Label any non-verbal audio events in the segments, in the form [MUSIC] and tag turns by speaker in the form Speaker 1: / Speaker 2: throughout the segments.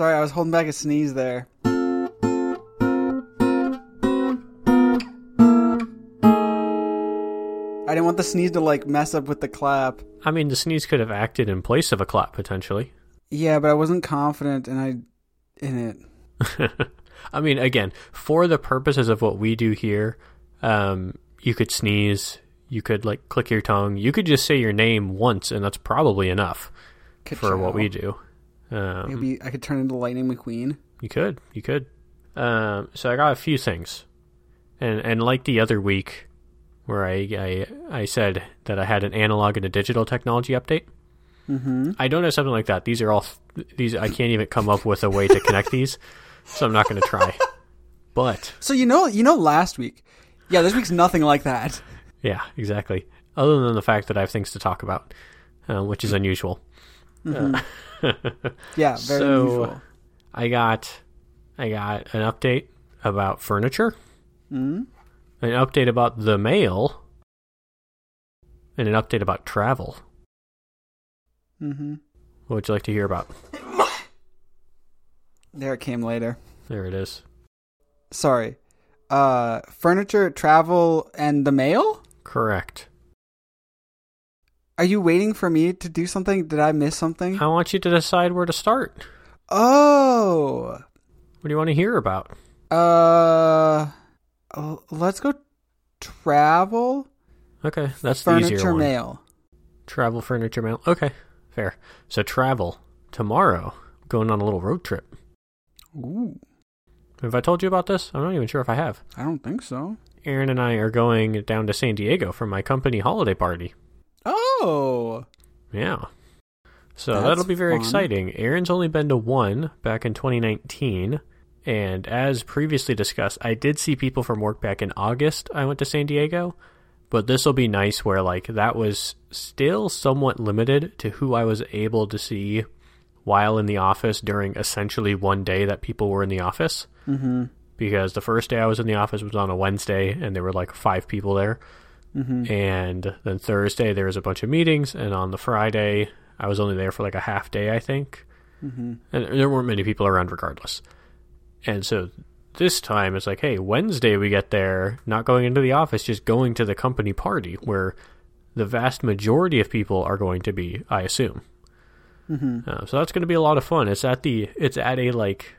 Speaker 1: Sorry, I was holding back a sneeze there. I didn't want the sneeze to like mess up with the clap.
Speaker 2: I mean, the sneeze could have acted in place of a clap potentially.
Speaker 1: Yeah, but I wasn't confident and I in it. [LAUGHS]
Speaker 2: I mean, again, for the purposes of what we do here, um, you could sneeze, you could like click your tongue, you could just say your name once, and that's probably enough for what we do. Um,
Speaker 1: Maybe I could turn into Lightning McQueen.
Speaker 2: You could, you could. Um, so I got a few things, and and like the other week, where I I, I said that I had an analog and a digital technology update.
Speaker 1: Mm-hmm.
Speaker 2: I don't have something like that. These are all these. I can't even come up with a way to connect [LAUGHS] these, so I'm not going to try. But
Speaker 1: So you know, you know, last week, yeah, this week's nothing like that.
Speaker 2: yeah, exactly. Other than the fact that I have things to talk about, uh, which is unusual. Uh,
Speaker 1: Yeah, [LAUGHS] very
Speaker 2: So-
Speaker 1: unusual.
Speaker 2: I got I got an update about furniture,
Speaker 1: Mm-hmm.
Speaker 2: an update about the mail, and an update about travel.
Speaker 1: Mm-hmm.
Speaker 2: What would you like to hear about? [COUGHS]
Speaker 1: There it came later.
Speaker 2: There it is.
Speaker 1: Sorry. Uh, furniture, travel, and the mail.
Speaker 2: Correct.
Speaker 1: Are you waiting for me to do something? Did I miss something?
Speaker 2: I want you to decide where to start.
Speaker 1: Oh.
Speaker 2: What do you want to hear about?
Speaker 1: Uh, let's go travel
Speaker 2: Okay, that's the easier
Speaker 1: furniture
Speaker 2: one.
Speaker 1: mail.
Speaker 2: Travel furniture mail. Okay, fair. So travel tomorrow. Going on a little road trip.
Speaker 1: Ooh,
Speaker 2: Have I told you about this? I'm not even sure if I have.
Speaker 1: I don't think so.
Speaker 2: Erin and I are going down to San Diego for my company holiday party.
Speaker 1: Oh,
Speaker 2: Yeah. So
Speaker 1: That's
Speaker 2: that'll be very
Speaker 1: fun.
Speaker 2: exciting. Erin's only been to one back in 2019. And as previously discussed, I did see people from work back in August. I went to San Diego. But this will be nice where, like, that was still somewhat limited to who I was able to see while in the office during essentially one day that people were in the office.
Speaker 1: mm-hmm.
Speaker 2: Because the first day I was in the office was on a Wednesday, and there were like five people there.
Speaker 1: Mm-hmm.
Speaker 2: And then Thursday there was a bunch of meetings, and on the Friday I was only there for like a half day, I think.
Speaker 1: Mm-hmm.
Speaker 2: And there weren't many people around regardless. And so this time it's like, hey, Wednesday we get there, not going into the office, just going to the company party where the vast majority of people are going to be, I assume.
Speaker 1: Mm-hmm.
Speaker 2: Uh, so that's going to be a lot of fun. It's at the it's at a like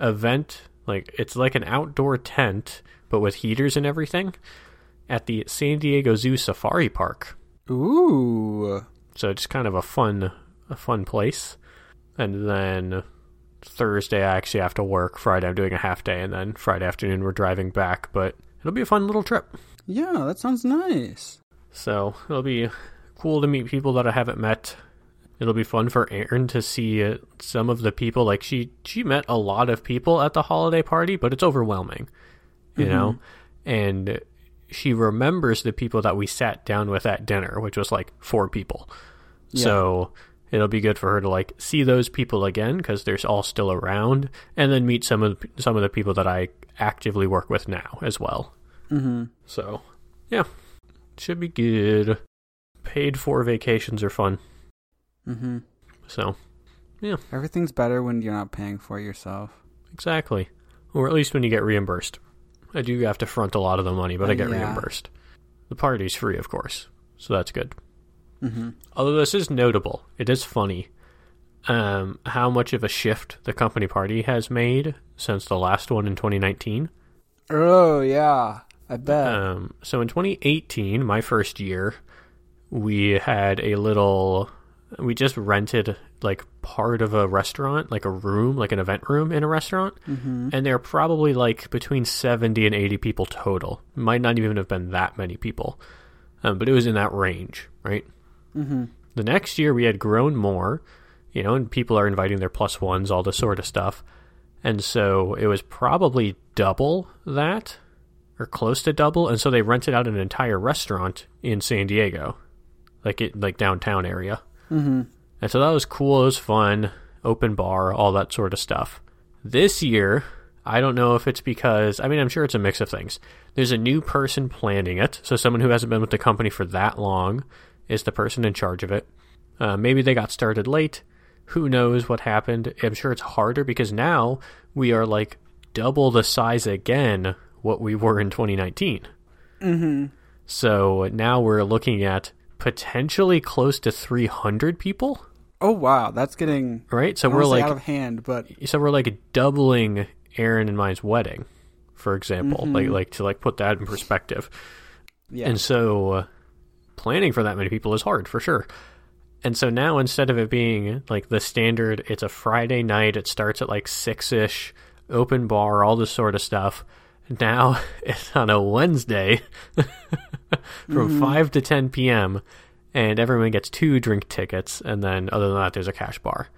Speaker 2: event, like it's like an outdoor tent, but with heaters and everything, at the San Diego Zoo Safari Park.
Speaker 1: Ooh.
Speaker 2: So it's kind of a fun a fun place. And then Thursday I actually have to work. Friday I'm doing a half day, and then Friday afternoon we're driving back. But it'll be a fun little trip.
Speaker 1: Yeah, that sounds nice.
Speaker 2: So it'll be cool to meet people that I haven't met. It'll be fun for Erin to see uh, some of the people. Like she, she met a lot of people at the holiday party, but it's overwhelming, you know. And she remembers the people that we sat down with at dinner, which was like four people. So it'll be good for her to like see those people again because they're all still around, and then meet some of the, some of the people that I actively work with now as well.
Speaker 1: Mm-hmm.
Speaker 2: So, yeah, should be good. Paid for vacations are fun.
Speaker 1: Mm-hmm.
Speaker 2: So, yeah,
Speaker 1: Everything's better when you're not paying for it yourself.
Speaker 2: exactly. Or at least when you get reimbursed. I do have to front a lot of the money, but I get
Speaker 1: yeah.
Speaker 2: reimbursed. The party's free, of course. So that's good.
Speaker 1: Mm-hmm.
Speaker 2: Although this is notable, it is funny um, how much of a shift the company party has made since the last one in 2019.
Speaker 1: Oh yeah, I bet.
Speaker 2: Um, so in 2018, my first year, we had a little. We just rented like part of a restaurant, like a room, like an event room in a restaurant,
Speaker 1: mm-hmm.
Speaker 2: and there are probably like between 70 and 80 people total. Might not even have been that many people, um, but it was in that range, right?
Speaker 1: Mm-hmm.
Speaker 2: The next year we had grown more, you know, and people are inviting their plus ones, all this sort of stuff. And so it was probably double that, or close to double. And so they rented out an entire restaurant in San Diego, like it, like downtown area.
Speaker 1: Mm-hmm.
Speaker 2: And so that was cool. It was fun, open bar, all that sort of stuff. This year, I don't know if it's because, I mean, I'm sure it's a mix of things. There's a new person planning it. So someone who hasn't been with the company for that long is the person in charge of it. Uh, maybe they got started late. Who knows what happened? I'm sure it's harder because now we are like double the size again what we were in 2019.
Speaker 1: Mm-hmm.
Speaker 2: So now we're looking at potentially close to 300 people,
Speaker 1: Oh wow, that's getting
Speaker 2: right? So we're like
Speaker 1: out of hand, but
Speaker 2: so we're like doubling Erin and mine's wedding, for example, like like to like put that in perspective.
Speaker 1: yeah.
Speaker 2: And so uh, planning for that many people is hard for sure. And so now instead of it being like the standard, it's a Friday night, it starts at like six ish, open bar, all this sort of stuff. Now [LAUGHS] it's on a Wednesday [LAUGHS] from 5 to 10 p.m. and everyone gets two drink tickets. And then other than that, there's a cash bar.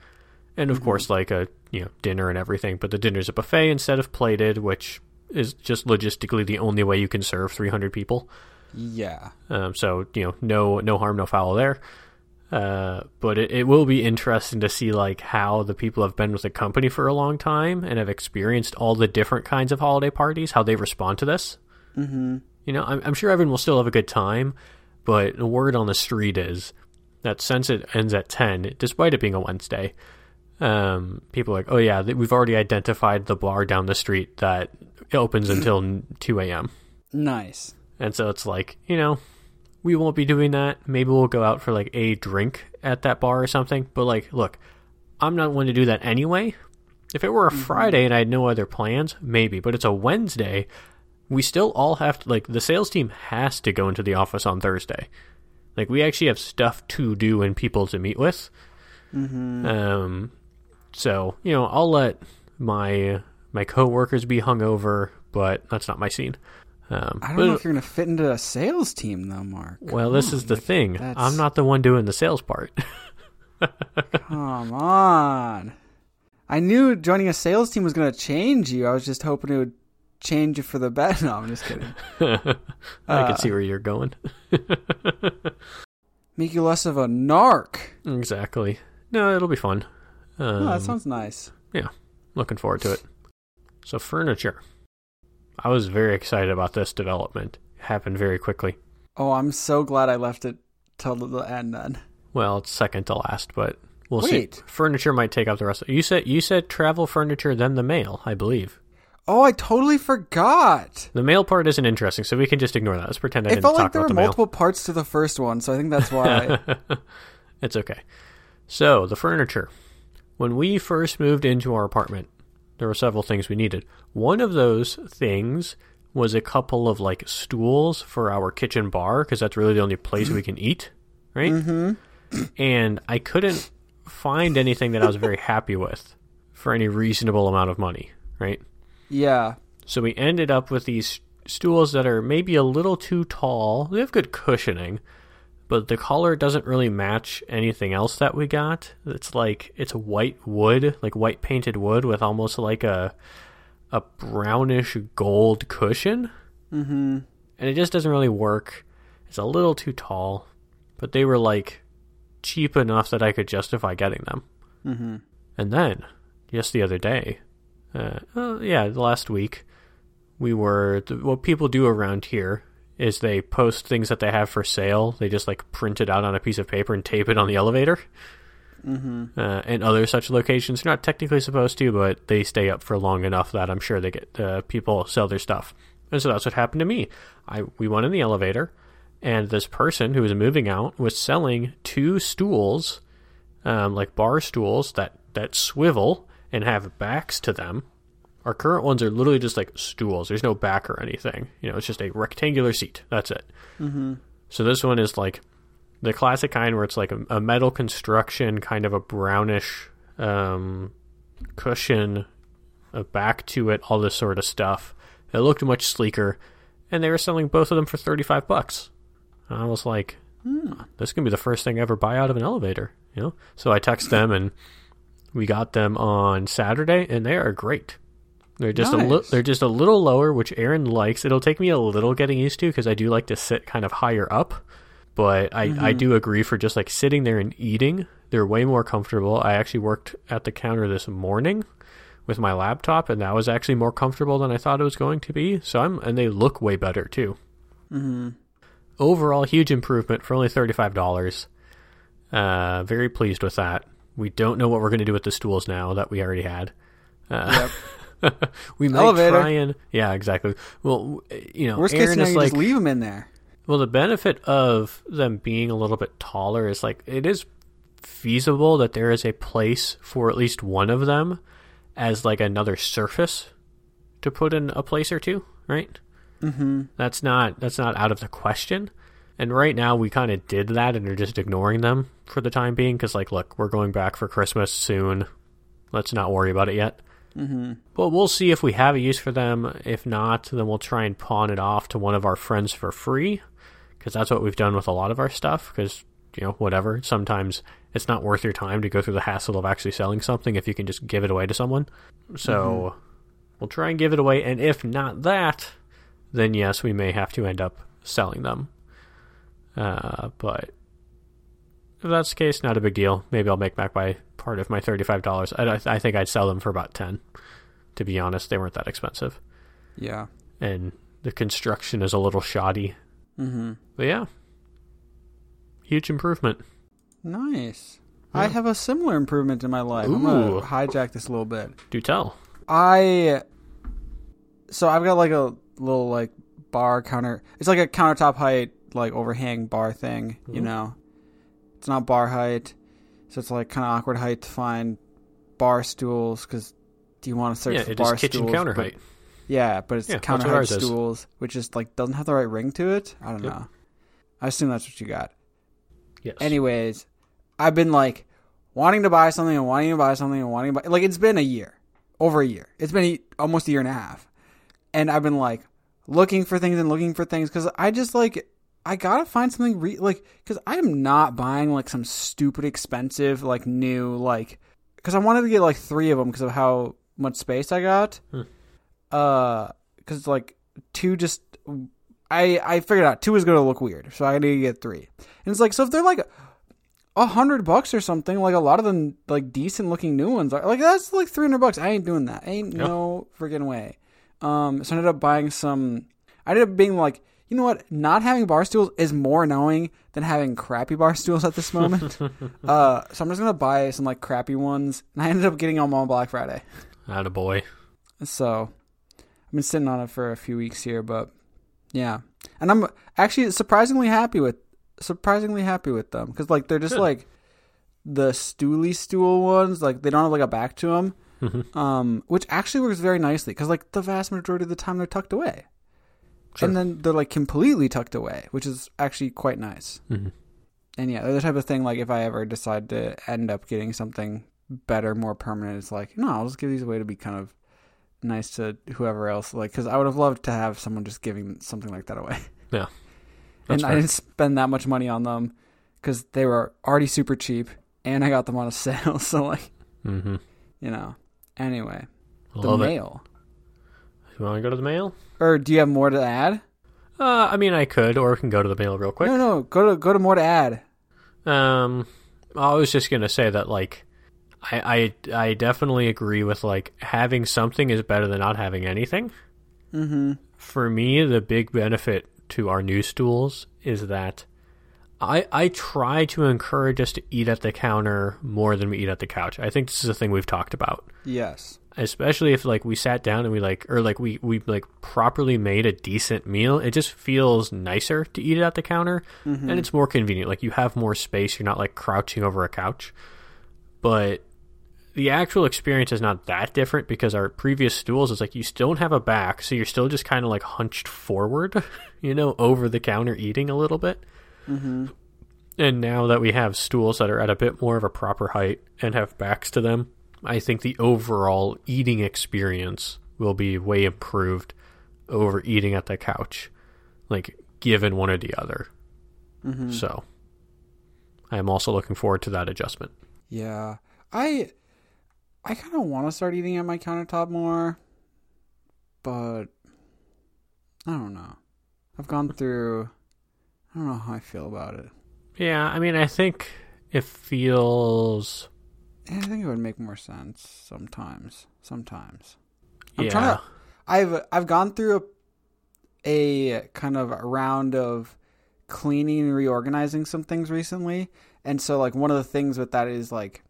Speaker 2: And of course, like a you know dinner and everything. But the dinner's a buffet instead of plated, which is just logistically the only way you can serve 300 people.
Speaker 1: yeah.
Speaker 2: Um, so you know, no no harm, no foul there. Uh, but it, it will be interesting to see like how the people have been with the company for a long time and have experienced all the different kinds of holiday parties, how they respond to this.
Speaker 1: Mm-hmm.
Speaker 2: You know, I'm, I'm sure everyone will still have a good time, but the word on the street is that since it ends at 10, despite it being a Wednesday, um, people are like, oh yeah, we've already identified the bar down the street that opens until 2 a.m.
Speaker 1: Nice.
Speaker 2: And so it's like, you know, we won't be doing that. Maybe we'll go out for like a drink at that bar or something. But like, look, I'm not one to do that anyway. If it were a Friday and I had no other plans, maybe. But it's a Wednesday. We still all have to, like, the sales team has to go into the office on Thursday. Like, we actually have stuff to do and people to meet with.
Speaker 1: Mm-hmm.
Speaker 2: Um, so, you know, I'll let my my coworkers be hungover, but that's not my scene. Um,
Speaker 1: I don't know if you're gonna fit into a sales team though, Mark.
Speaker 2: well, this is the
Speaker 1: on,
Speaker 2: thing.
Speaker 1: that's-
Speaker 2: I'm not the one doing the sales part. [LAUGHS]
Speaker 1: Come on. I knew joining a sales team was gonna change you. I was just hoping it would change it for the better. [LAUGHS] No, I'm just kidding. [LAUGHS]
Speaker 2: I
Speaker 1: Uh,
Speaker 2: can see where you're going. [LAUGHS]
Speaker 1: Make you less of a narc.
Speaker 2: exactly. No, it'll be fun. Um,
Speaker 1: oh, that sounds nice.
Speaker 2: Yeah, looking forward to it. So, furniture. I was very excited about this development. It happened very quickly.
Speaker 1: Oh, I'm so glad I left it till the end then.
Speaker 2: Well, it's second to last, but we'll
Speaker 1: Wait.
Speaker 2: see. Furniture might take up the rest. Of, you said you said travel furniture, then the mail. I believe
Speaker 1: Oh, I totally forgot.
Speaker 2: the mail part isn't interesting, so we can just ignore that. Let's pretend I
Speaker 1: It
Speaker 2: didn't
Speaker 1: felt
Speaker 2: talk
Speaker 1: like there
Speaker 2: about
Speaker 1: were
Speaker 2: the
Speaker 1: multiple parts to the first one, so I think that's why. [LAUGHS]
Speaker 2: it's okay. So, the furniture. When we first moved into our apartment, there were several things we needed. One of those things was a couple of like stools for our kitchen bar because that's really the only place we can eat, right?
Speaker 1: mm-hmm.
Speaker 2: And I couldn't find anything that I was very happy with for any reasonable amount of money, right?
Speaker 1: Yeah.
Speaker 2: So we ended up with these stools that are maybe a little too tall. They have good cushioning, but the color doesn't really match anything else that we got. It's like it's white wood, like white painted wood with almost like a a brownish gold cushion,
Speaker 1: Mm-hmm.
Speaker 2: and it just doesn't really work. It's a little too tall, but they were like cheap enough that I could justify getting them.
Speaker 1: Mm-hmm.
Speaker 2: And then, just the other day, uh, uh, yeah, the last week, we were what people do around here is they post things that they have for sale. They just like print it out on a piece of paper and tape it on the elevator.
Speaker 1: Mm-hmm.
Speaker 2: Uh, and other such locations, They're not technically supposed to, but they stay up for long enough that I'm sure they get uh, people sell their stuff. And so that's what happened to me. I we went in the elevator, and this person who was moving out was selling two stools, um, like bar stools that that swivel and have backs to them. Our current ones are literally just like stools. There's no back or anything. You know, it's just a rectangular seat. That's it.
Speaker 1: Mm-hmm.
Speaker 2: So this one is like the classic kind where it's like a, a metal construction, kind of a brownish um, cushion, a back to it, all this sort of stuff. It looked much sleeker, and they were selling both of them for thirty-five bucks. And I was like,
Speaker 1: Hmm.
Speaker 2: "This can be the first thing I ever buy out of an elevator," you know. So I text them, and we got them on Saturday, and they are great. They're just a li- they're just a little lower, which Erin likes. It'll take me a little getting used to because I do like to sit kind of higher up. But I, I do agree for just like sitting there and eating, they're way more comfortable. I actually worked at the counter this morning with my laptop, and that was actually more comfortable than I thought it was going to be. So I'm and they look way better too.
Speaker 1: Mm-hmm.
Speaker 2: Overall, huge improvement for only thirty five dollars. Uh, very pleased with that. We don't know what we're going to do with the stools now that we already had. Uh, [LAUGHS] we might
Speaker 1: Elevator.
Speaker 2: try and yeah, exactly. Well, you know,
Speaker 1: Worst case
Speaker 2: Erin
Speaker 1: scenario,
Speaker 2: is like
Speaker 1: just leave them in there.
Speaker 2: well, the benefit of them being a little bit taller is like it is feasible that there is a place for at least one of them as like another surface to put in a place or two, right?
Speaker 1: Mm-hmm.
Speaker 2: That's not that's not out of the question. And right now we kind of did that and are just ignoring them for the time being because like look, we're going back for Christmas soon. Let's not worry about it yet.
Speaker 1: Mm-hmm.
Speaker 2: But we'll see if we have a use for them. If not, then we'll try and pawn it off to one of our friends for free because that's what we've done with a lot of our stuff because you know whatever sometimes it's not worth your time to go through the hassle of actually selling something if you can just give it away to someone so we'll try and give it away and if not that then yes we may have to end up selling them uh, but if that's the case not a big deal maybe i'll make back my part of my $35 I, I think i'd sell them for about 10 to be honest they weren't that expensive
Speaker 1: Yeah.
Speaker 2: and the construction is a little shoddy
Speaker 1: Mm-hmm.
Speaker 2: but yeah, huge improvement.
Speaker 1: Nice. I have a similar improvement in my life. I'm
Speaker 2: Ooh.
Speaker 1: gonna hijack this a little bit.
Speaker 2: Do tell.
Speaker 1: I so I've got like a little like bar counter. It's like a countertop height like overhang bar thing. You
Speaker 2: Mhm.
Speaker 1: know, it's not bar height, so it's like kind of awkward height to find bar stools because do you want to search
Speaker 2: yeah,
Speaker 1: for
Speaker 2: it
Speaker 1: bar
Speaker 2: is kitchen
Speaker 1: stools?
Speaker 2: counter
Speaker 1: but-
Speaker 2: height.
Speaker 1: Yeah, but it's
Speaker 2: Yeah,
Speaker 1: counter height
Speaker 2: ours is.
Speaker 1: stools, which is like doesn't have the right ring to it. I don't
Speaker 2: Yep.
Speaker 1: know. I assume that's what you got.
Speaker 2: Yes.
Speaker 1: Anyways, I've been like wanting to buy something and wanting to buy something and wanting to buy like it's been a year, over a year. It's been a, almost a year and a half, and I've been like looking for things and looking for things because I just like I gotta find something re- like because I am not buying like some stupid expensive like new like because I wanted to get like three of them because of how much space I got.
Speaker 2: Hmm.
Speaker 1: Uh, because like two just I I figured out two is gonna look weird, so I need to get three. And it's like so if they're like a hundred bucks or something, like a lot of them like decent looking new ones are like that's like three hundred bucks. I ain't doing that. Ain't
Speaker 2: Yeah.
Speaker 1: no freaking way. Um, so I ended up buying some. I ended up being like, you know what? Not having bar stools is more annoying than having crappy bar stools at this moment. [LAUGHS] uh, so I'm just gonna buy some like crappy ones, and I ended up getting them on Black Friday.
Speaker 2: Atta boy.
Speaker 1: So I've been sitting on it for a few weeks here, but yeah, and I'm actually surprisingly happy with surprisingly happy with them because like they're just
Speaker 2: Good.
Speaker 1: like the stooly stool ones, like they don't have like a back to them, [LAUGHS] um, which actually works very nicely because like the vast majority of the time they're tucked away,
Speaker 2: Sure.
Speaker 1: and then they're like completely tucked away, which is actually quite nice.
Speaker 2: Mhm.
Speaker 1: And yeah, they're the type of thing like if I ever decide to end up getting something better, more permanent, it's like no, I'll just give these away to be kind of nice to whoever else. Like, because I would have loved to have someone just giving something like that away. [LAUGHS]
Speaker 2: Yeah.
Speaker 1: and
Speaker 2: That's
Speaker 1: I didn't spend that much money on them because they were already super cheap, and I got them on a [LAUGHS] sale. So like,
Speaker 2: Mm-hmm.
Speaker 1: you know. Anyway, the
Speaker 2: mail. it. You want to go to the mail?
Speaker 1: Or do you have more to add?
Speaker 2: Uh, I mean, I could, or we can go to the mail real quick.
Speaker 1: No, no. Go to go to more to add.
Speaker 2: Um, I was just gonna say that like, I I I definitely agree with like having something is better than not having anything.
Speaker 1: Mm-hmm.
Speaker 2: For me, the big benefit to our new stools is that I I try to encourage us to eat at the counter more than we eat at the couch. I think this is a thing we've talked about.
Speaker 1: Yes.
Speaker 2: Especially if like we sat down and we like or like we we like properly made a decent meal it just feels nicer to eat it at the counter.
Speaker 1: Mm-hmm.
Speaker 2: and it's more convenient. Like you have more space. You're not like crouching over a couch. But the actual experience is not that different because our previous stools is like you still don't have a back so you're still just kind of like hunched forward [LAUGHS] you know over the counter eating a little bit.
Speaker 1: Mm-hmm.
Speaker 2: and now that we have stools that are at a bit more of a proper height and have backs to them, I think the overall eating experience will be way improved over eating at the couch, like given one or the other.
Speaker 1: Mm-hmm.
Speaker 2: So I am also looking forward to that adjustment.
Speaker 1: Yeah. I I kind of want to start eating at my countertop more, but I don't know. I've gone through I don't know how I feel about it.
Speaker 2: Yeah, I mean, I think it feels.
Speaker 1: I think it would make more sense sometimes. Sometimes. I'm
Speaker 2: yeah.
Speaker 1: trying to- I've I've gone through a, a kind of a round of cleaning and reorganizing some things recently, and so like one of the things with that is like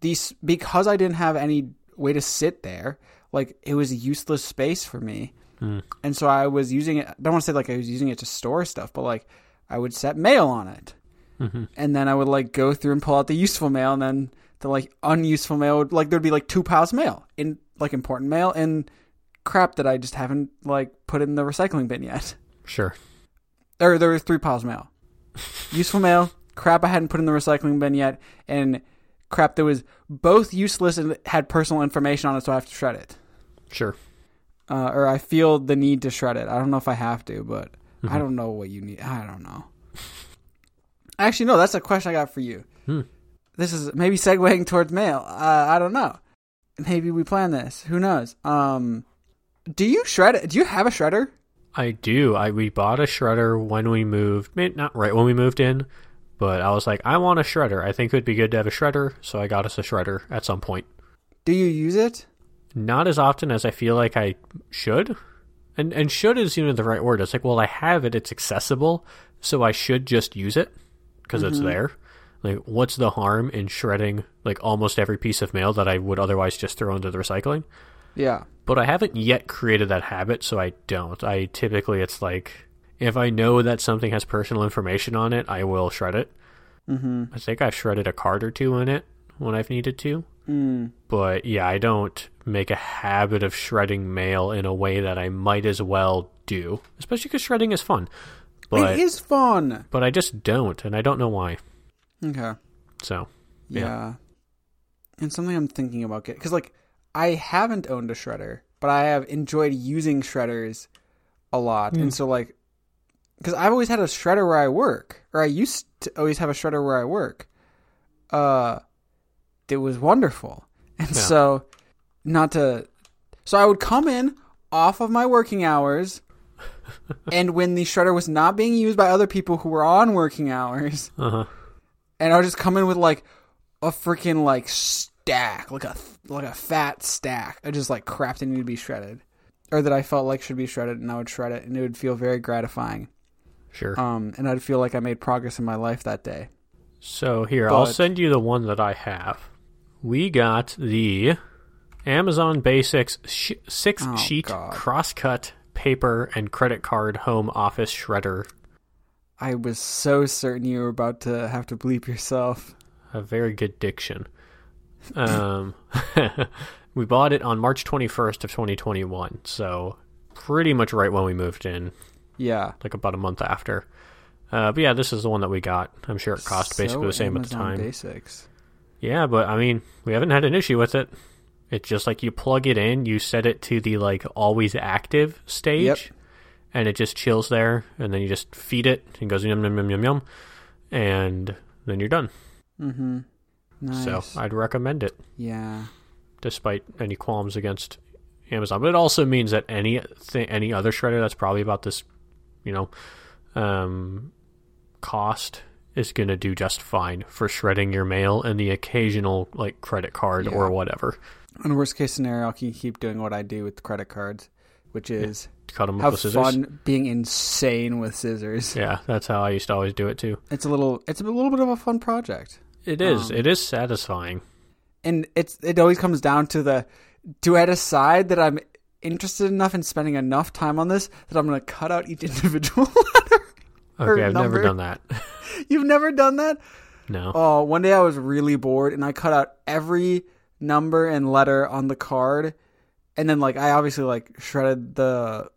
Speaker 1: these because I didn't have any way to sit there, like it was a useless space for me.
Speaker 2: Hmm.
Speaker 1: And so I was using it. I don't want to say like I was using it to store stuff, but like I would set mail on it,
Speaker 2: Mm-hmm.
Speaker 1: and then I would like go through and pull out the useful mail, and then the like unuseful mail would like there'd be like two piles of mail in like important mail and crap that I just haven't like put in the recycling bin yet.
Speaker 2: Sure.
Speaker 1: Or there were three piles of mail, useful mail, crap I hadn't put in the recycling bin yet, and crap that was both useless and had personal information on it, so I have to shred it.
Speaker 2: Sure.
Speaker 1: uh, or I feel the need to shred it. I don't know if I have to, but I don't know what you need. I don't know. Actually, no. That's a question I got for you.
Speaker 2: Hmm.
Speaker 1: This is maybe segueing towards mail. Uh, I don't know. Maybe we plan this. Who knows? Um, do you shred? Do you have a shredder?
Speaker 2: I do. I we bought a shredder when we moved. Not right when we moved in, but I was like, I want a shredder. I think it would be good to have a shredder, so I got us a shredder at some point.
Speaker 1: Do you use it?
Speaker 2: Not as often as I feel like I should. And and should is you know the right word. It's like, well, I have it. It's accessible, so I should just use it because it's there. Like, what's the harm in shredding like almost every piece of mail that I would otherwise just throw into the recycling?
Speaker 1: Yeah.
Speaker 2: but I haven't yet created that habit, so I don't. I typically it's like if I know that something has personal information on it, I will shred it.
Speaker 1: Mm-hmm.
Speaker 2: I think I've shredded a card or two in it when I've needed to,
Speaker 1: Mm.
Speaker 2: but yeah, I don't make a habit of shredding mail in a way that I might as well do, especially because shredding is fun. But
Speaker 1: it is fun.
Speaker 2: but I just don't, and I don't know why.
Speaker 1: Okay.
Speaker 2: So
Speaker 1: Yeah.
Speaker 2: Yeah.
Speaker 1: And something I'm thinking about getting because like I haven't owned a shredder, but I have enjoyed using shredders a lot,
Speaker 2: Hmm.
Speaker 1: and so like because I've always had a shredder where I work, or I used to always have a shredder where I work. Uh, it was wonderful, and
Speaker 2: Yeah.
Speaker 1: so not to, so I would come in off of my working hours. [LAUGHS] and when the shredder was not being used by other people who were on working hours,
Speaker 2: uh huh.
Speaker 1: And I would just come in with like a freaking like stack, like a like a fat stack of just like crap that needed to be shredded, or that I felt like should be shredded, and I would shred it, and it would feel very gratifying.
Speaker 2: Sure.
Speaker 1: Um, and I'd feel like I made progress in my life that day.
Speaker 2: So here, I'll send you the one that I have. We got the Amazon Basics sh- six
Speaker 1: Oh,
Speaker 2: sheet
Speaker 1: God.
Speaker 2: crosscut paper and credit card home office shredder.
Speaker 1: I was so certain you were about to have to bleep yourself.
Speaker 2: A very good diction. Um, [LAUGHS] we bought it on March 21st of 2021, so pretty much right when we moved in,
Speaker 1: Yeah,
Speaker 2: like about a month after. Uh, but yeah, this is the one that we got. I'm sure it cost basically the same at the time.
Speaker 1: Basics.
Speaker 2: Yeah, but I mean, we haven't had an issue with it. It's just like you plug it in, you set it to the like always active stage,
Speaker 1: Yep.
Speaker 2: And it just chills there, and then you just feed it and goes yum yum yum yum yum, and then you're done.
Speaker 1: Mm-hmm. Nice.
Speaker 2: So I'd recommend it,
Speaker 1: yeah.
Speaker 2: despite any qualms against Amazon. But it also means that any th- any other shredder that's probably about this, you know, um, cost is going to do just fine for shredding your mail and the occasional like credit card or whatever.
Speaker 1: In worst case scenario, I can keep doing what I do with credit cards, which is
Speaker 2: Cut them
Speaker 1: have fun being insane with scissors.
Speaker 2: Yeah, that's how I used to always do it too.
Speaker 1: It's a little, it's a little bit of a fun project.
Speaker 2: It is.
Speaker 1: Um,
Speaker 2: it is satisfying.
Speaker 1: and it's it always comes down to the do I decide that I'm interested enough in spending enough time on this that I'm going to cut out each [LAUGHS] individual [LAUGHS] letter?
Speaker 2: Okay, I've
Speaker 1: number.
Speaker 2: never done that. [LAUGHS]
Speaker 1: You've never done that?
Speaker 2: No.
Speaker 1: Oh, one day I was really bored and I cut out every number and letter on the card, and then like I obviously like shredded the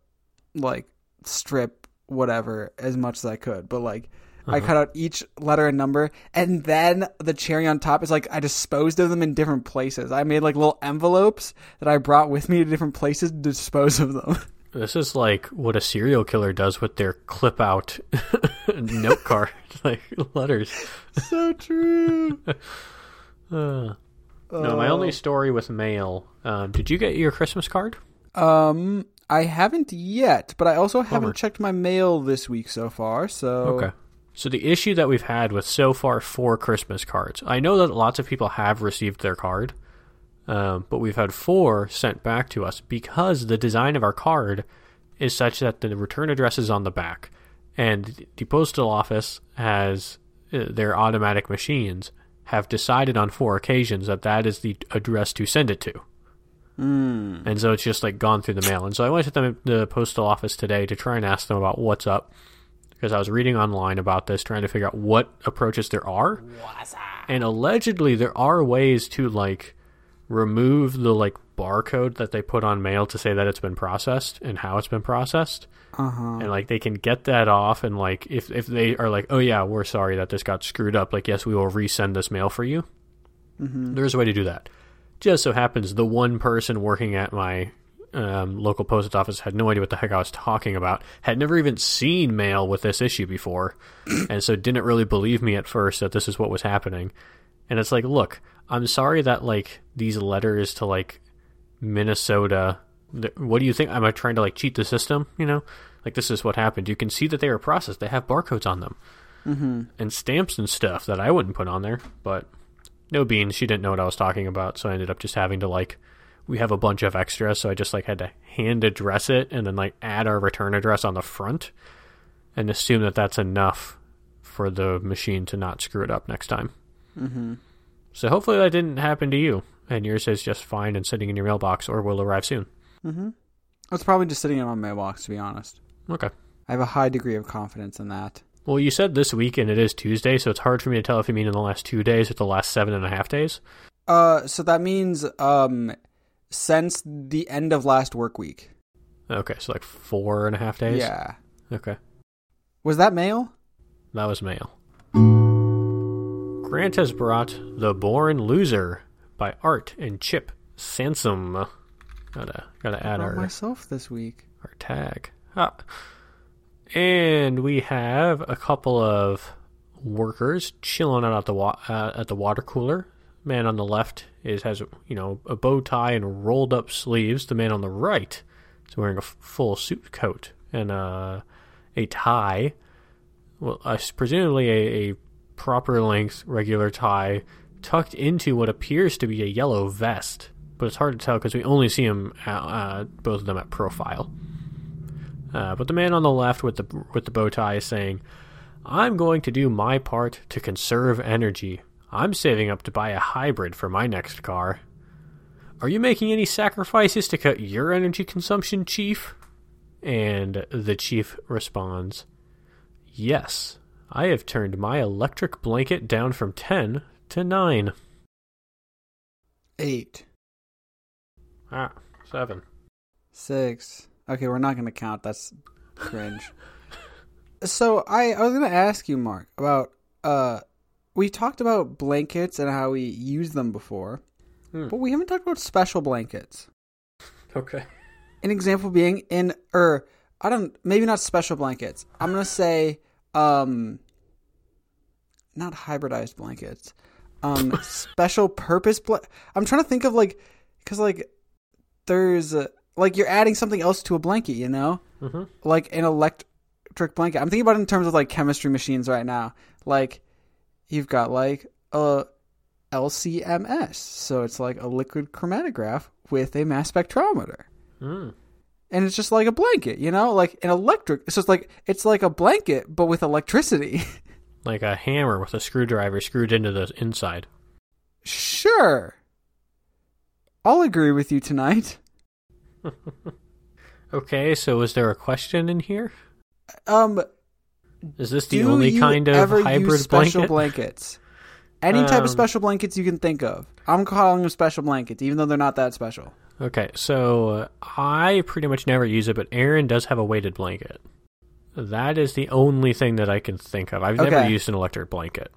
Speaker 1: like strip whatever as much as I could, but like. I
Speaker 2: Uh-huh.
Speaker 1: cut out each letter and number, and then the cherry on top is like I disposed of them in different places. I made like little envelopes that I brought with me to different places to dispose of them. [LAUGHS]
Speaker 2: This is like what a serial killer does with their clip out [LAUGHS] note card, [LAUGHS] like letters.
Speaker 1: so true.
Speaker 2: Uh, no, my only story with mail. Um, did you get your Christmas card?
Speaker 1: Um, I haven't yet, but I also haven't checked my mail this week so far. So
Speaker 2: Okay. So the issue that we've had with so far four Christmas cards, I know that lots of people have received their card, um, but we've had four sent back to us because the design of our card is such that the return address is on the back, and the postal office has uh, their automatic machines have decided on four occasions that that is the address to send it to.
Speaker 1: Mm.
Speaker 2: And so it's just like gone through the mail. And so I went to the, the postal office today to try and ask them about what's up because I was reading online about this, trying to figure out what approaches there are. And allegedly, there are ways to like remove the like barcode that they put on mail to say that it's been processed and how it's been processed.
Speaker 1: Uh-huh.
Speaker 2: And like they can get that off, and like if if they are like, oh yeah, we're sorry that this got screwed up. Like yes, we will resend this mail for you.
Speaker 1: Mm-hmm.
Speaker 2: There's a way to do that. Just so happens the one person working at my um, local post office had no idea what the heck I was talking about, had never even seen mail with this issue before, and so didn't really believe me at first that this is what was happening. And it's like, look, I'm sorry that like these letters to like Minnesota. th- What do you think? Am I trying to like cheat the system? You know, like this is what happened. You can see that they were processed. They have barcodes on them
Speaker 1: Mm-hmm.
Speaker 2: and stamps and stuff that I wouldn't put on there. But no beans. She didn't know what I was talking about, so I ended up just having to like. We have a bunch of extras, so I just like had to hand address it and then like add our return address on the front, and assume that that's enough for the machine to not screw it up next time.
Speaker 1: Mm-hmm.
Speaker 2: So hopefully that didn't happen to you, and yours is just fine and sitting in your mailbox, or will arrive soon.
Speaker 1: Mm-hmm. It's probably just sitting in my mailbox, to be honest.
Speaker 2: Okay.
Speaker 1: I have a high degree of confidence in that.
Speaker 2: Well, you said this week, and it is Tuesday, so it's hard for me to tell if you mean in the last two days or the last seven and a half days.
Speaker 1: Uh, so that means um, since the end of last work week.
Speaker 2: Okay, so like four and a half days.
Speaker 1: Yeah.
Speaker 2: Okay.
Speaker 1: Was that mail?
Speaker 2: That was mail. Grant has brought The Born Loser by Art and Chip Sansom. Gotta gotta add our,
Speaker 1: myself this week.
Speaker 2: our tag. Ah. And we have a couple of workers chilling out at the wa- uh, at the water cooler. Man on the left is has you know a bow tie and rolled up sleeves. The man on the right is wearing a f- full suit coat and uh, a tie. Well, uh, presumably a, a proper length regular tie tucked into what appears to be a yellow vest, but it's hard to tell because we only see him uh, uh, both of them at profile. Uh, but the man on the left with the with the bow tie is saying, "I'm going to do my part to conserve energy. I'm saving up to buy a hybrid for my next car." Are you making any sacrifices to cut your energy consumption, Chief? And the chief responds, Yes, I have turned my electric blanket down from 10 to 9.
Speaker 1: Eight.
Speaker 2: Ah, 7.
Speaker 1: Six. Okay, we're not going to count. That's cringe. [LAUGHS] so I, I was going to ask you, Mark, about uh, we talked about blankets and how we use them before,
Speaker 2: Hmm.
Speaker 1: but we haven't talked about special blankets.
Speaker 2: Okay.
Speaker 1: An example being in, or I don't, maybe not special blankets. I'm going to say, um, not hybridized blankets. Um, [LAUGHS] special purpose. Bla- I'm trying to think of like, because like, there's uh like you're adding something else to a blanket, you know,
Speaker 2: Mm-hmm.
Speaker 1: like an electric blanket. I'm thinking about it in terms of like chemistry machines right now. Like, you've got like a LCMS, so it's like a liquid chromatograph with a mass spectrometer
Speaker 2: Mm.
Speaker 1: And it's just like a blanket, you know, like an electric. It's just like it's like a blanket, but with electricity. [LAUGHS]
Speaker 2: Like a hammer with a screwdriver screwed into the inside.
Speaker 1: sure, I'll agree with you tonight. [LAUGHS]
Speaker 2: Okay, so is there a question in here?
Speaker 1: Um,
Speaker 2: Is this the only kind of
Speaker 1: ever
Speaker 2: hybrid
Speaker 1: use special
Speaker 2: blanket?
Speaker 1: blankets? Any type
Speaker 2: Um,
Speaker 1: of special blankets you can think of. I'm calling them special blankets, even though they're not that special.
Speaker 2: Okay, so uh, I pretty much never use it, but Erin does have a weighted blanket. That is the only thing that I can think of. I've never
Speaker 1: Okay.
Speaker 2: used an electric blanket.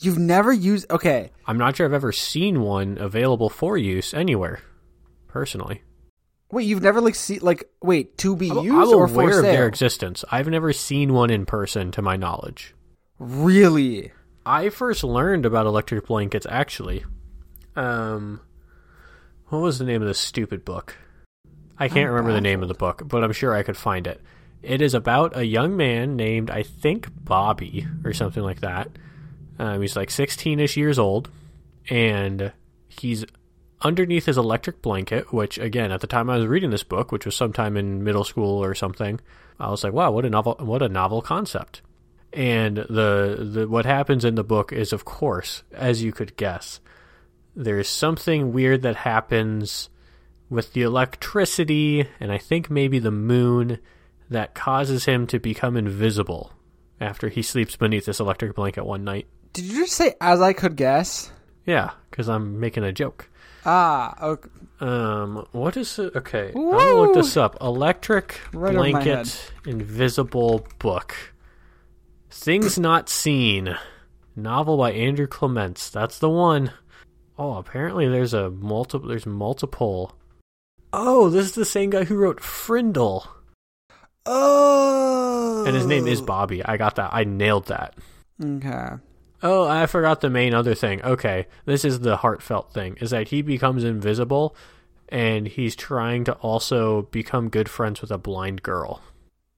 Speaker 1: You've never used. Okay,
Speaker 2: I'm not sure I've ever seen one available for use anywhere, personally.
Speaker 1: wait, you've never like see like wait to be
Speaker 2: I'm,
Speaker 1: used
Speaker 2: I'm
Speaker 1: or
Speaker 2: aware
Speaker 1: for
Speaker 2: of their existence. I've never seen one in person, to my knowledge.
Speaker 1: really?
Speaker 2: I first learned about electric blankets actually. Um, what was the name of this stupid book? I can't
Speaker 1: I'm
Speaker 2: remember the name of the book, but I'm sure I could find it. It is about a young man named I think Bobby or something like that. Um, he's like 16ish years old, and he's underneath his electric blanket. Which, again, at the time I was reading this book, which was sometime in middle school or something, I was like, "Wow, what a novel! What a novel concept!" And the, the what happens in the book is, of course, as you could guess, there's something weird that happens with the electricity and I think maybe the moon that causes him to become invisible after he sleeps beneath this electric blanket one night.
Speaker 1: Did you just say as I could guess?
Speaker 2: Yeah, because I'm making a joke.
Speaker 1: Ah, okay.
Speaker 2: Um, what is it? Okay, I'm
Speaker 1: Woo!
Speaker 2: gonna look this up. Electric
Speaker 1: Right
Speaker 2: blanket invisible book. Things not seen. Novel by Andrew Clements. That's the one. Oh, apparently there's a multiple. There's multiple. Oh, this is the same guy who wrote Frindle,
Speaker 1: Oh.
Speaker 2: and his name is Bobby. I got that. I nailed that.
Speaker 1: Okay.
Speaker 2: Oh, I forgot the main other thing. Okay, this is the heartfelt thing: is that he becomes invisible, and he's trying to also become good friends with a blind girl.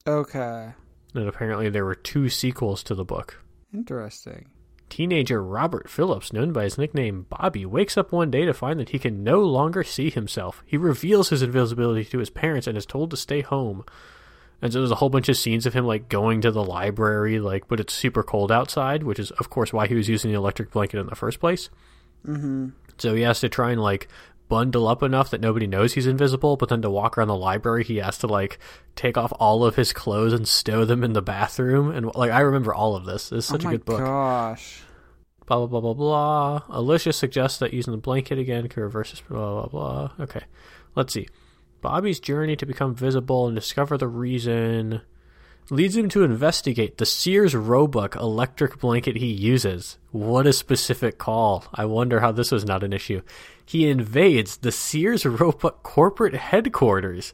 Speaker 1: Okay.
Speaker 2: And apparently, there were two sequels to the book.
Speaker 1: Interesting.
Speaker 2: Teenager Robert Phillips, known by his nickname Bobby, wakes up one day to find that he can no longer see himself. He reveals his invisibility to his parents and is told to stay home. And so there's a whole bunch of scenes of him like going to the library, like, but it's super cold outside, which is of course why he was using the electric blanket in the first place.
Speaker 1: Mm-hmm.
Speaker 2: So he has to try and like bundle up enough that nobody knows he's invisible, but then to walk around the library, he has to like take off all of his clothes and stow them in the bathroom. And like I remember all of this. This is oh such
Speaker 1: oh
Speaker 2: a good book.
Speaker 1: gosh.
Speaker 2: Blah blah blah blah blah. Alicia suggests that using the blanket again can reverse this. Blah blah blah. Okay, let's see. Bobby's journey to become visible and discover the reason leads him to investigate the Sears Roebuck electric blanket he uses. What a specific call. I wonder how this was not an issue. He invades the Sears Roebuck corporate headquarters.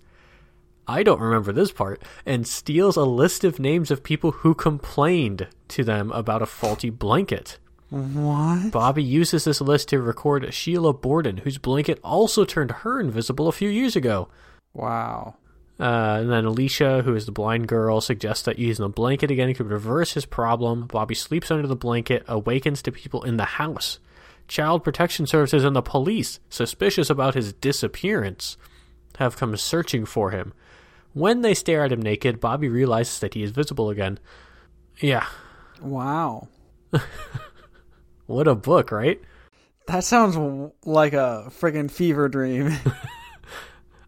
Speaker 2: I don't remember this part, and steals a list of names of people who complained to them about a faulty blanket.
Speaker 1: What?
Speaker 2: Bobby uses this list to record Sheila Borden, whose blanket also turned her invisible a few years ago.
Speaker 1: Wow.
Speaker 2: Uh, and then Alicia, who is the blind girl, suggests that using the blanket again could reverse his problem. Bobby sleeps under the blanket, awakens to people in the house. Child Protection Services and the police, suspicious about his disappearance, have come searching for him. When they stare at him naked, Bobby realizes that he is visible again. Yeah,
Speaker 1: Wow. [LAUGHS]
Speaker 2: what a book, right?
Speaker 1: That sounds like a friggin' fever dream. [LAUGHS]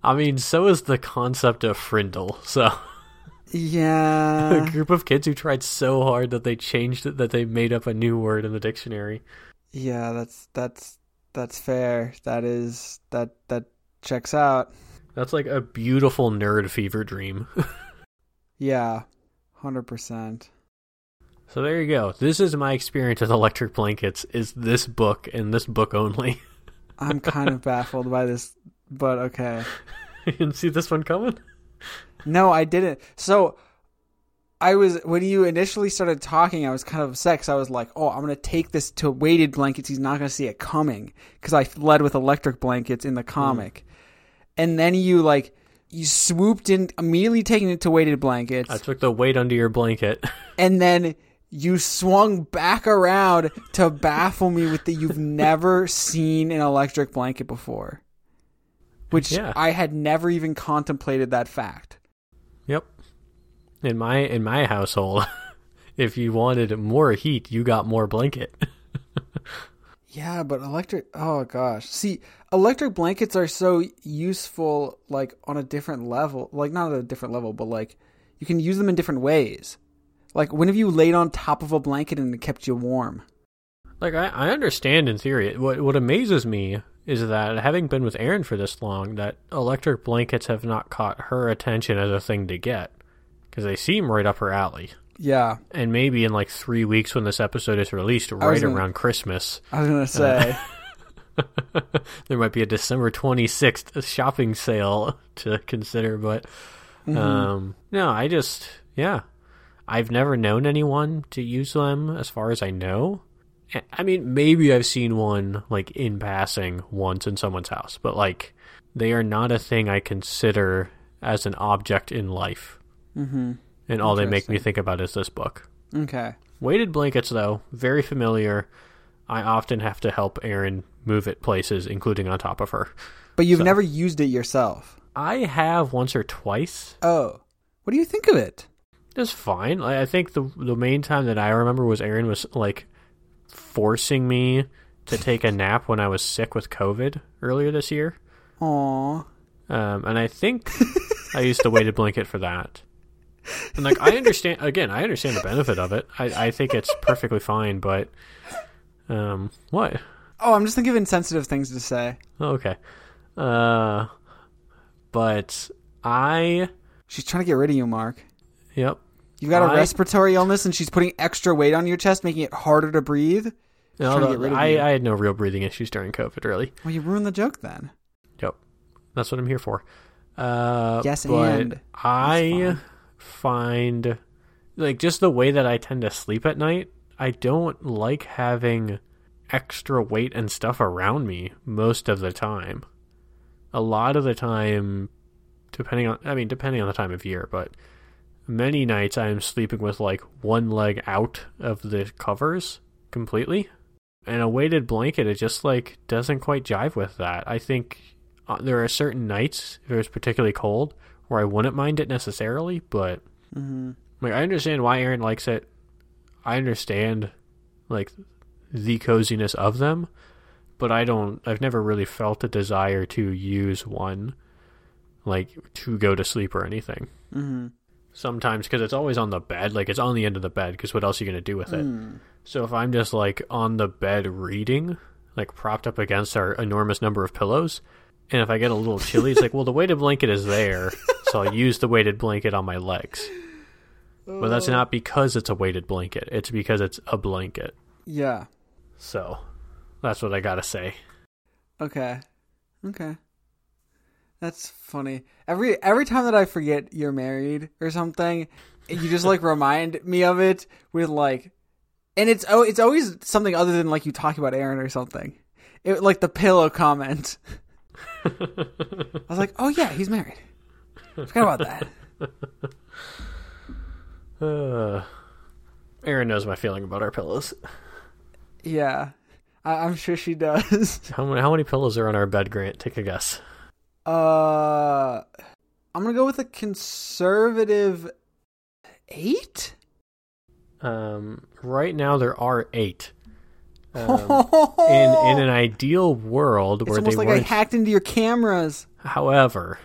Speaker 2: I mean, so is the concept of Frindle. So, [LAUGHS]
Speaker 1: yeah, a
Speaker 2: group of kids who tried so hard that they changed it, that they made up a new word in the dictionary.
Speaker 1: Yeah, that's that's that's fair. That is that that checks out.
Speaker 2: That's like a beautiful nerd fever dream. [LAUGHS]
Speaker 1: Yeah. 100%.
Speaker 2: so there you go. This is my experience with electric blankets. Is this book and this book only? [LAUGHS]
Speaker 1: I'm kind of baffled by this, but okay. [LAUGHS]
Speaker 2: you didn't see this one coming?
Speaker 1: No, I didn't. So I was when you initially started talking, I was kind of upset because I was like, "Oh, I'm gonna take this to weighted blankets. He's not gonna see it coming." Because I led with electric blankets in the hmm. comic, and then you like you swooped in immediately taking it to weighted blankets,
Speaker 2: I took the weight under your blanket. [LAUGHS]
Speaker 1: and then you swung back around to baffle me with that you've never seen an electric blanket before, which
Speaker 2: Yeah.
Speaker 1: I had never even contemplated that fact.
Speaker 2: yep. In my in my household, [LAUGHS] if you wanted more heat, you got more blanket. [LAUGHS]
Speaker 1: Yeah, but electric. Oh gosh, see, electric blankets are so useful, like on a different level. Like not at a different level, but like you can use them in different ways. Like when have you laid on top of a blanket and it kept you warm?
Speaker 2: Like I, I understand in theory. What what amazes me is that having been with Erin for this long, that electric blankets have not caught her attention as a thing to get because they seem right up her alley.
Speaker 1: Yeah,
Speaker 2: And maybe in like three weeks when this episode is released, right
Speaker 1: gonna-
Speaker 2: around Christmas,
Speaker 1: I was gonna say. [LAUGHS]
Speaker 2: there might be a December twenty sixth shopping sale to consider. But
Speaker 1: Mm-hmm.
Speaker 2: um, no, I just yeah, I've never known anyone to use them as far as I know. I- mean, maybe I've seen one like in passing once in someone's house, but like they are not a thing I consider as an object in life.
Speaker 1: mm-hmm.
Speaker 2: And all they make me think about is this book.
Speaker 1: Okay.
Speaker 2: Weighted blankets, though, very familiar. I often have to help Erin move it places, including on top of her.
Speaker 1: But you've
Speaker 2: So-
Speaker 1: never used it yourself.
Speaker 2: I have once or twice.
Speaker 1: Oh, what do you think of it?
Speaker 2: It's fine. I I think the the main time that I remember was Erin was like forcing me to take a nap when I was sick with COVID earlier this year.
Speaker 1: Aw.
Speaker 2: Um, and I think [LAUGHS] I used the weighted blanket for that. And like I understand again, I understand the benefit of it. I, I think it's perfectly fine, but um what?
Speaker 1: Oh, I'm just thinking of insensitive things to say.
Speaker 2: Oh, okay. Uh but I
Speaker 1: She's trying to get rid of you, Mark.
Speaker 2: yep.
Speaker 1: You've got a
Speaker 2: I-
Speaker 1: respiratory illness, and she's putting extra weight on your chest, making it harder to breathe.
Speaker 2: No,
Speaker 1: trying to get rid of
Speaker 2: I. I had no real breathing issues during COVID, really.
Speaker 1: Well, you ruined the joke then.
Speaker 2: Yep. That's what I'm here for. Uh,
Speaker 1: Yes,
Speaker 2: but
Speaker 1: and.
Speaker 2: I find like just the way that I tend to sleep at night, I don't like having extra weight and stuff around me most of the time. A lot of the time depending on I mean depending on the time of year, but many nights I'm sleeping with like one leg out of the covers completely. And a weighted blanket it just like doesn't quite jive with that. I think uh, there are certain nights if it was particularly cold where I wouldn't mind it necessarily, but
Speaker 1: mm-hmm.
Speaker 2: like I understand why Erin likes it. I understand like the coziness of them, but I don't I've never really felt a desire to use one like to go to sleep or anything.
Speaker 1: hmm
Speaker 2: Sometimes cuz it's always on the bed, like it's on the end of the bed cuz what else are you going to do with it?
Speaker 1: Mm.
Speaker 2: So if I'm just like on the bed reading, like propped up against our enormous number of pillows, and if I get a little chilly, it's like, well, the weighted blanket is there, so I'll use the weighted blanket on my legs. But that's not because it's a weighted blanket. It's because it's a blanket.
Speaker 1: Yeah.
Speaker 2: So that's what I gotta say.
Speaker 1: Okay. Okay. That's funny. Every every time that I forget you're married or something, you just like remind me of it with like and it's oh it's always something other than like you talk about Erin or something. It like the pillow comment. I was like, "Oh yeah, he's married." Forgot about that.
Speaker 2: Uh, [SIGHS] Erin knows my feeling about our pillows.
Speaker 1: Yeah. I, I'm sure she does.
Speaker 2: How many how many pillows are on our bed, Grant? Take a guess.
Speaker 1: Uh I'm going to go with a conservative 8?
Speaker 2: Um, right now there are eight. Um, [LAUGHS] in in an ideal world where It's
Speaker 1: almost
Speaker 2: they
Speaker 1: like I
Speaker 2: weren't
Speaker 1: hacked into your cameras.
Speaker 2: However,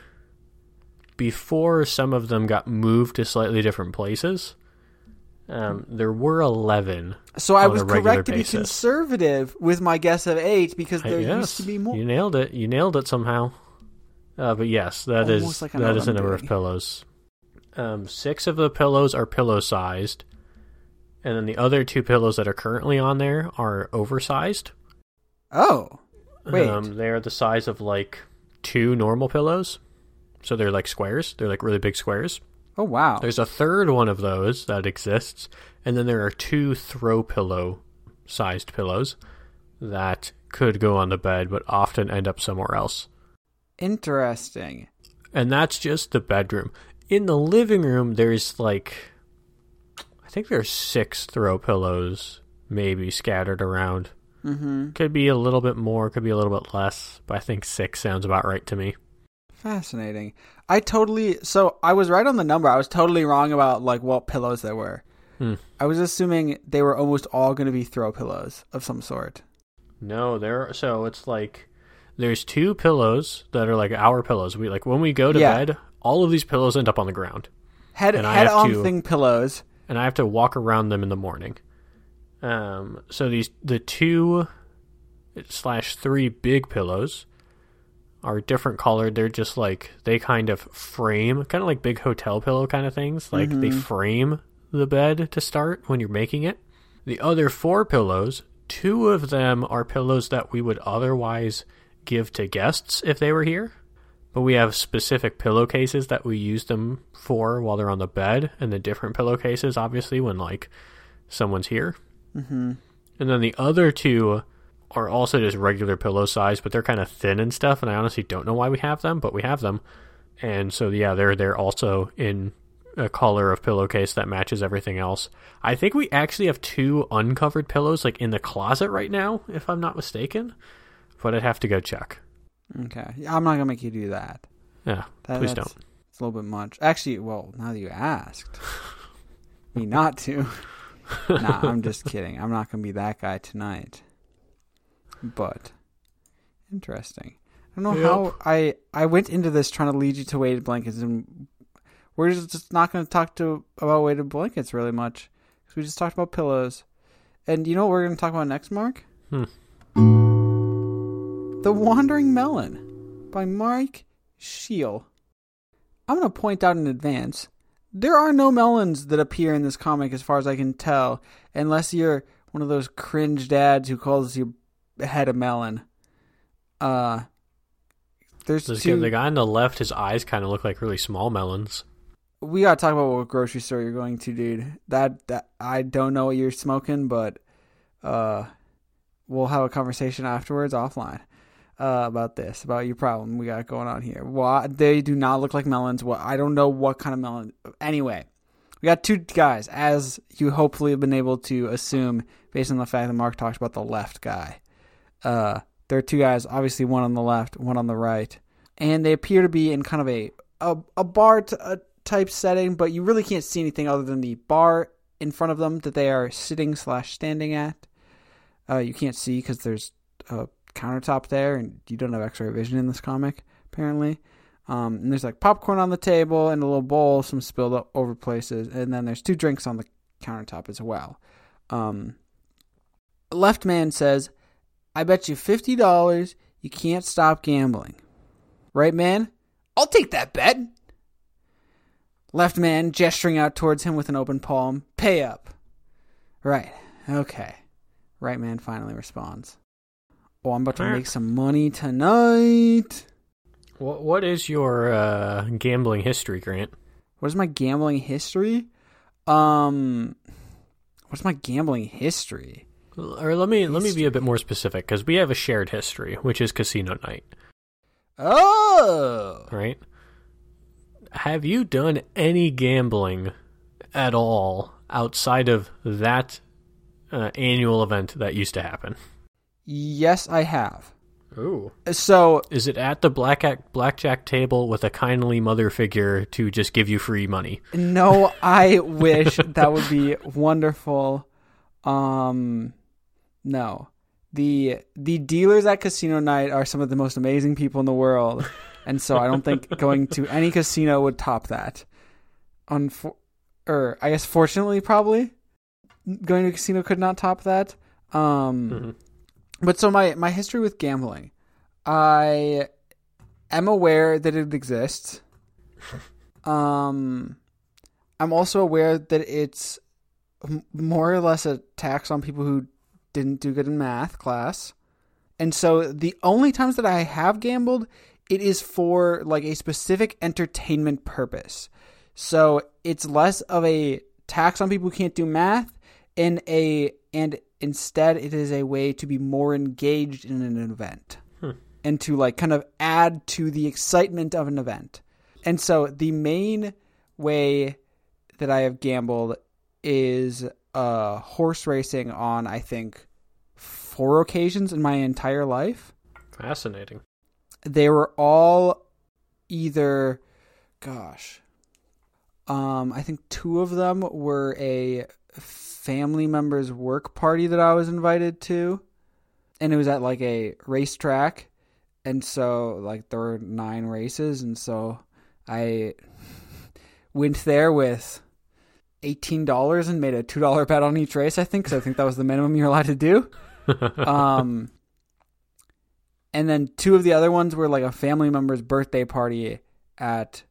Speaker 2: before some of them got moved to slightly different places, um, there were 11.
Speaker 1: So I was correct to be
Speaker 2: basis.
Speaker 1: conservative with my guess of eight because
Speaker 2: I-
Speaker 1: there used to be more.
Speaker 2: You nailed it. You nailed it somehow. Uh, but yes, that is
Speaker 1: Almost like I know
Speaker 2: that is the number of pillows. Um, six of the pillows are pillow sized, and then the other two pillows that are currently on there are oversized.
Speaker 1: Oh, wait.
Speaker 2: Um, they're the size of like two normal pillows, so they're like squares. They're like really big squares.
Speaker 1: oh wow.
Speaker 2: There's a third one of those that exists, and then there are two throw pillow sized pillows that could go on the bed but often end up somewhere else.
Speaker 1: Interesting.
Speaker 2: And that's just the bedroom. In the living room, there's like, I think there's six throw pillows maybe scattered around.
Speaker 1: Mm-hmm.
Speaker 2: Could be a little bit more, could be a little bit less, but I think six sounds about right to me.
Speaker 1: Fascinating. I totally. So I was right on the number. I was totally wrong about like what pillows there were.
Speaker 2: Hmm.
Speaker 1: I was assuming they were almost all going to be throw pillows of some sort.
Speaker 2: No, there. So it's like there's two pillows that are like our pillows. We like when we go to
Speaker 1: Yeah.
Speaker 2: bed, all of these pillows end up on the ground,
Speaker 1: Head
Speaker 2: And I
Speaker 1: head
Speaker 2: have
Speaker 1: on
Speaker 2: to-
Speaker 1: thing pillows.
Speaker 2: and I have to walk around them in the morning. Um, so these the two slash three big pillows are different colored. They're just like they kind of frame, kind of like big hotel pillow kind of things. Like they
Speaker 1: Mhm.
Speaker 2: frame the bed to start when you're making it. The other four pillows, two of them are pillows that we would otherwise give to guests if they were here. But we have specific pillowcases that we use them for while they're on the bed, and the different pillowcases, obviously, when like someone's here.
Speaker 1: Mm-hmm.
Speaker 2: And then the other two are also just regular pillow size, but they're kind of thin and stuff. And I honestly don't know why we have them, but we have them. And so yeah, they're they're also in a color of pillowcase that matches everything else. I think we actually have two uncovered pillows like in the closet right now, if I'm not mistaken. But I'd have to go check.
Speaker 1: Okay. Yeah, I'm not gonna make you do that.
Speaker 2: Yeah,
Speaker 1: That-
Speaker 2: please don't.
Speaker 1: It's a little bit much. Actually, well, now that you asked, [LAUGHS] me not to. nah, I'm just kidding. I'm not gonna be that guy tonight. But interesting. I don't know
Speaker 2: Yep.
Speaker 1: how I I went into this trying to lead you to weighted blankets, and we're just just not going to talk to about weighted blankets really much because we just talked about pillows. And you know what we're going to talk about next, Mark?
Speaker 2: Hmm.
Speaker 1: The Wandering Melon by Mike Scheel. I'm going to point out in advance there are no melons that appear in this comic as far as I can tell, unless you're one of those cringe dads who calls your head a melon. Uh, there's
Speaker 2: This
Speaker 1: two.
Speaker 2: guy, the guy on the left, his eyes kind of look like really small melons.
Speaker 1: we gotta talk about what grocery store you're going to, dude. That that I don't know what you're smoking, but uh, we'll have a conversation afterwards offline uh, about this, about your problem we got going on here. Why they do not look like melons? What I don't know what kind of melon. Anyway, we got two guys, as you hopefully have been able to assume based on the fact that Mark talked about the left guy. Uh, there are two guys, obviously one on the left, one on the right, and they appear to be in kind of a a, a bar t- a type setting, but you really can't see anything other than the bar in front of them that they are sitting slash standing at. Uh, you can't see because there's a countertop there, and you don't have X-ray vision in this comic apparently. Um, and there's like popcorn on the table and a little bowl, some spilled o- over places, and then there's two drinks on the countertop as well. Um, left man says, "I bet you fifty dollars you can't stop gambling." Right, man? I'll take that bet. Left man gesturing out towards him with an open palm. Pay up. Right. Okay. Right man finally responds. Oh, I'm about to make some money tonight.
Speaker 2: What What is your uh, gambling history, Grant?
Speaker 1: What is my gambling history? Um, what's my gambling history?
Speaker 2: Or let me let me be a bit more specific because we have a shared history, which is casino night,
Speaker 1: Oh,
Speaker 2: right? Have you done any gambling at all outside of that uh, annual event that used to happen?
Speaker 1: Yes, I have.
Speaker 2: Ooh.
Speaker 1: So
Speaker 2: Is it at the blackjack blackjack table with a kindly mother figure to just give you free money?
Speaker 1: No, [LAUGHS] I wish that would be wonderful. Um, no, the the dealers at casino night are some of the most amazing people in the world, and so I don't think [LAUGHS] going to any casino would top that. Unfor- or I guess fortunately, probably going to a casino could not top that. Um,
Speaker 2: Mhm.
Speaker 1: But so my my history with gambling, I am aware that it exists. [LAUGHS] Um, I'm also aware that it's more or less a tax on people who didn't do good in math class. And so the only times that I have gambled, it is for like a specific entertainment purpose. So it's less of a tax on people who can't do math and a and instead it is a way to be more engaged in an event and to like kind of add to the excitement of an event. And so the main way that I have gambled is uh horse racing on I think four occasions in my entire life.
Speaker 2: Fascinating.
Speaker 1: They were all either gosh. Um I think two of them were a family member's work party that I was invited to. And it was at like a racetrack. And so like there were nine races and so I [LAUGHS] went there with eighteen dollars and made a two dollar bet on each race. I think because I think that was the minimum you're allowed to do. [LAUGHS] Um, and then two of the other ones were like a family member's birthday party at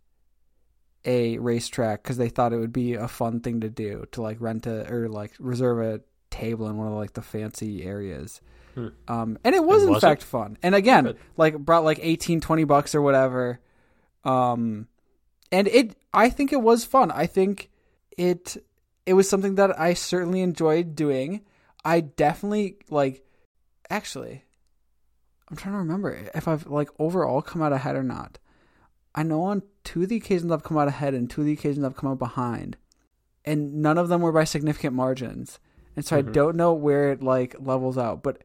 Speaker 1: a racetrack because they thought it would be a fun thing to do to like rent a or like reserve a table in one of like the fancy areas.
Speaker 2: Hmm.
Speaker 1: Um, and it was
Speaker 2: And
Speaker 1: in
Speaker 2: was it?
Speaker 1: fact fun. And again,
Speaker 2: Good.
Speaker 1: like brought like 18, 20 bucks or whatever. Um, and it, I think it was fun. I think it, it was something that I certainly enjoyed doing. I definitely like, actually, I'm trying to remember if I've like overall come out ahead or not. I know on two of the occasions I've come out ahead and two of the occasions I've come out behind, and none of them were by significant margins. And so I
Speaker 2: Mhm.
Speaker 1: don't know where it like levels out. But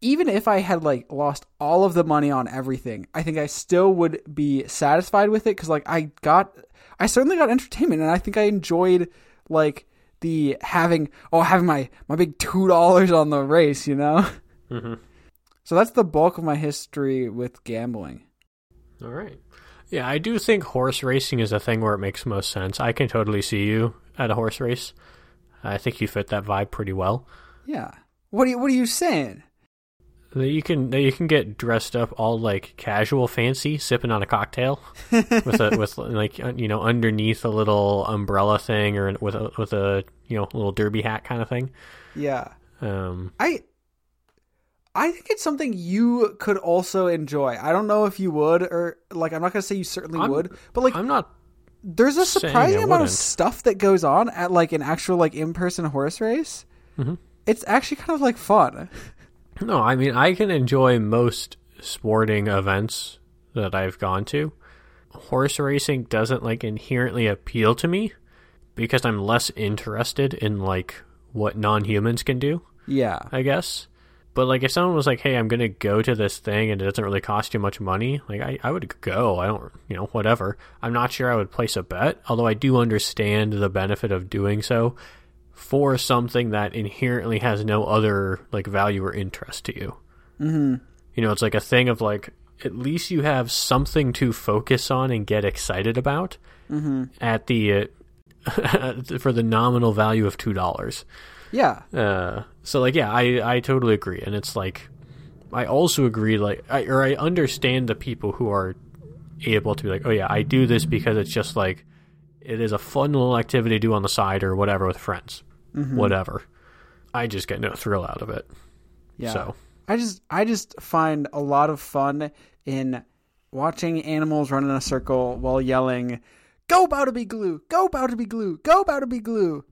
Speaker 1: even if I had like lost all of the money on everything, I think I still would be satisfied with it because like I got, I certainly got entertainment, and I think I enjoyed like the having oh having my my big two dollars on the race, you know.
Speaker 2: hmm
Speaker 1: So that's the bulk of my history with gambling.
Speaker 2: All right. Yeah, I do think horse racing is a thing where it makes most sense. I can totally see you at a horse race. I think you fit that vibe pretty well.
Speaker 1: Yeah. What are you What are you saying?
Speaker 2: That you can that you can get dressed up all like casual fancy, sipping on a cocktail [LAUGHS] with a with like you know underneath a little umbrella thing or with a with a you know little derby hat kind of thing.
Speaker 1: Yeah.
Speaker 2: Um,
Speaker 1: I I think it's something you could also enjoy. I don't know if you would or like I'm not gonna say you certainly
Speaker 2: I'm-
Speaker 1: would, but like
Speaker 2: I'm not.
Speaker 1: there's a surprising amount of stuff that goes on at like an actual like in person horse race.
Speaker 2: Mhm.
Speaker 1: It's actually kind of like fun. [LAUGHS]
Speaker 2: No, I mean I can enjoy most sporting events that I've gone to. Horse racing doesn't like inherently appeal to me because I'm less interested in like what non-humans can do.
Speaker 1: Yeah.
Speaker 2: I guess. But like if someone was like, "Hey, I'm gonna go to this thing and it doesn't really cost you much money," like I, I would go. I don't, you know, whatever. I'm not sure I would place a bet, although I do understand the benefit of doing so for something that inherently has no other like value or interest to you.
Speaker 1: Mm-hmm.
Speaker 2: You know, it's like a thing of like at least you have something to focus on and get excited about
Speaker 1: Mm-hmm.
Speaker 2: at the uh, [LAUGHS] for the nominal value of two dollars.
Speaker 1: Yeah.
Speaker 2: Uh, so like, yeah, I I totally agree, and it's like, I also agree, like, I or I understand the people who are able to be like, oh yeah, I do this because it's just like, it is a fun little activity to do on the side or whatever with friends,
Speaker 1: Mhm.
Speaker 2: whatever. I just get no thrill out of it.
Speaker 1: Yeah.
Speaker 2: So
Speaker 1: I just I just find a lot of fun in watching animals run in a circle while yelling, "Go Bow to be glue! Go Bow to be glue! Go Bow to be glue!"